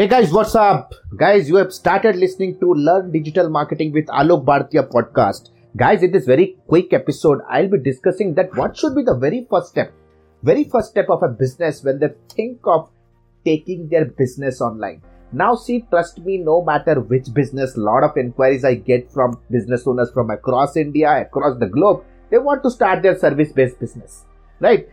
Hey guys, what's up? Guys, you have started listening to Learn Digital Marketing with Alok Bhartiya podcast. Guys, in this very quick episode, I'll be discussing that what should be the very first step, very first step of a business when they think of taking their business online. Now, see, trust me, no matter which business, lot of inquiries I get from business owners from across India, across the globe, they want to start their service-based business, right?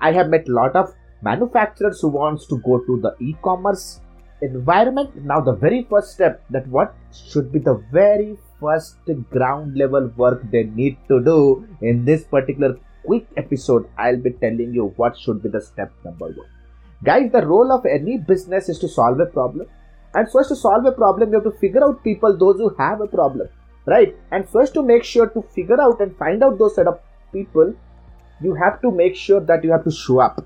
I have met lot of manufacturers who wants to go to the e-commerce environment. Now, the very first step that what should be the very first ground level work they need to do in this particular quick episode, I'll be telling you what should be the step number one. Guys, the role of any business is to solve a problem. And first to solve a problem, you have to figure out people, those who have a problem, right? And first to make sure to figure out and find out those set of people, you have to make sure that you have to show up.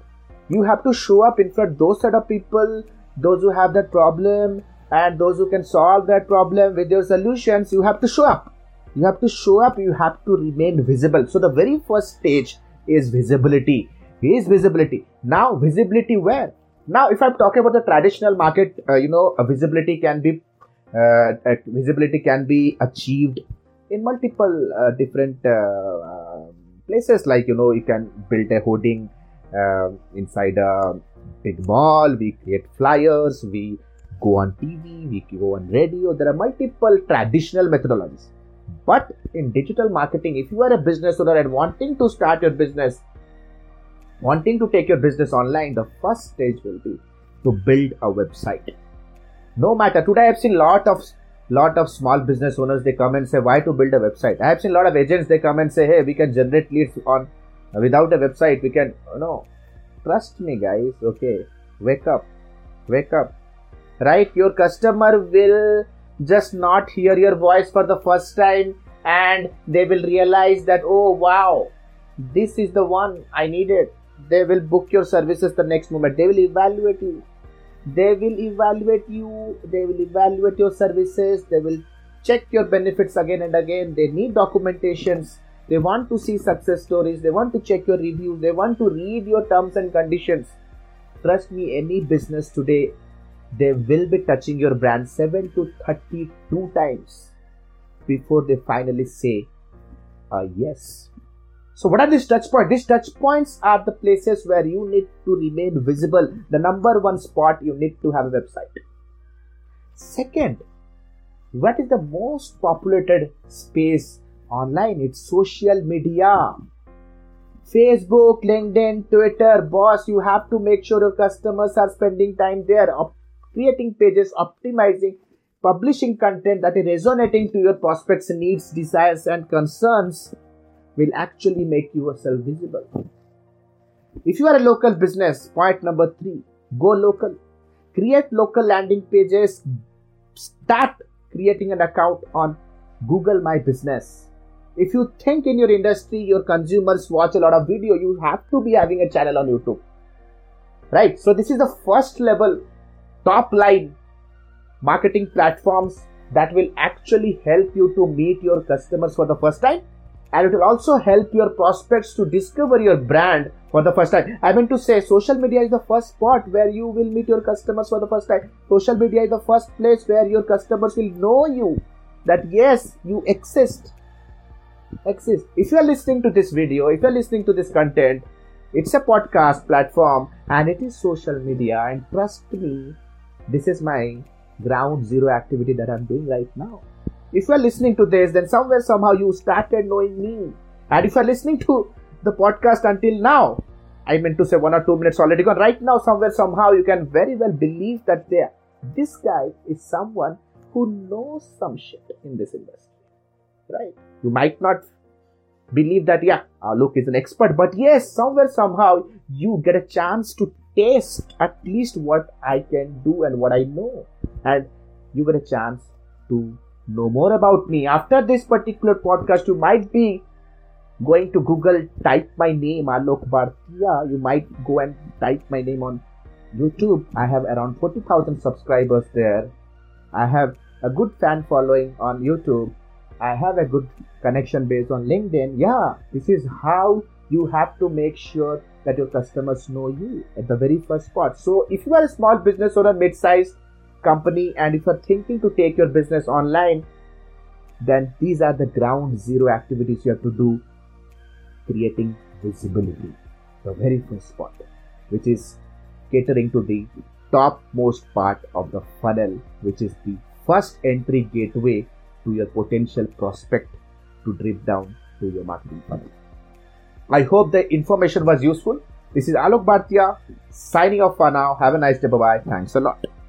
You have to show up in front those set of people, those who have that problem, and those who can solve that problem with your solutions. You have to show up. You have to show up. You have to remain visible. So the very first stage is visibility. Is visibility. Now visibility where? Now, if I'm talking about the traditional market, uh, you know, visibility can be uh, visibility can be achieved in multiple uh, different uh, uh, places. Like you know, you can build a hoarding uh, inside a big mall. We create flyers. We go on TV. We go on radio. There are multiple traditional methodologies. But in digital marketing, if you are a business owner and wanting to start your business, wanting to take your business online, the first stage will be to build a website. No matter today, I've seen lot of lot of small business owners they come and say why to build a website. I have seen a lot of agents they come and say hey we can generate leads on without a website we can no trust me guys okay? Wake up. Wake up. Right your customer will just not hear your voice for the first time and they will realize that oh wow this is the one i needed. They will book your services the next moment. They will evaluate you. They will evaluate you. They will evaluate your services. They will check your benefits again and again. They need documentations they want to see success stories they want to check your reviews they want to read your terms and conditions trust me any business today they will be touching your brand 7 to 32 times before they finally say uh, yes so what are these touch points? These touch points are the places where you need to remain visible. The number one spot you need to have a website. Second, what is the most populated space online? It's social media. Facebook, LinkedIn, Twitter, boss, you have to make sure your customers are spending time there, op- creating pages, optimizing, publishing content that is resonating to your prospects' needs, desires, and concerns will actually make yourself visible. If you are a local business, point number three, go local. Create local landing pages. Start creating an account on Google My Business. If you think in your industry your consumers watch a lot of video, you have to be having a channel on YouTube. Right? So this is the first level, top line marketing platforms that will actually help you to meet your customers for the first time and it will also help your prospects to discover your brand for the first time. I mean to say, social media is the first spot where you will meet your customers for the first time. Social media is the first place where your customers will know you that yes, you exist. Exist. If you are listening to this video, if you are listening to this content, it's a podcast platform and it is social media. And trust me, this is my ground zero activity that I'm doing right now. If you are listening to this, then somewhere, somehow you started knowing me. And if you are listening to the podcast until now, I meant to say one or two minutes already gone. Right now, somewhere, somehow, you can very well believe that there, this guy is someone who knows some shit in this industry. Right? You might not believe that, yeah, uh, Alok is an expert, but yes, somewhere, somehow, you get a chance to taste at least what I can do and what I know. And you get a chance to know more about me. After this particular podcast, you might be going to Google, type my name, Alok Bhartiya. You might go and type my name on YouTube. I have around 40,000 subscribers there. I have a good fan following on YouTube. I have a good connection based on LinkedIn. Yeah, this is how you have to make sure that your customers know you at the very first spot. So, if you are a small business or a mid-sized company and if you're thinking to take your business online, then these are the ground zero activities you have to do creating visibility. The very first part, which is catering to the topmost part of the funnel, which is the first entry gateway to your potential prospect to drip down to your marketing funnel. I hope the information was useful. This is Alok Bhartiya signing off for now. Have a nice day. Bye bye. Thanks a lot.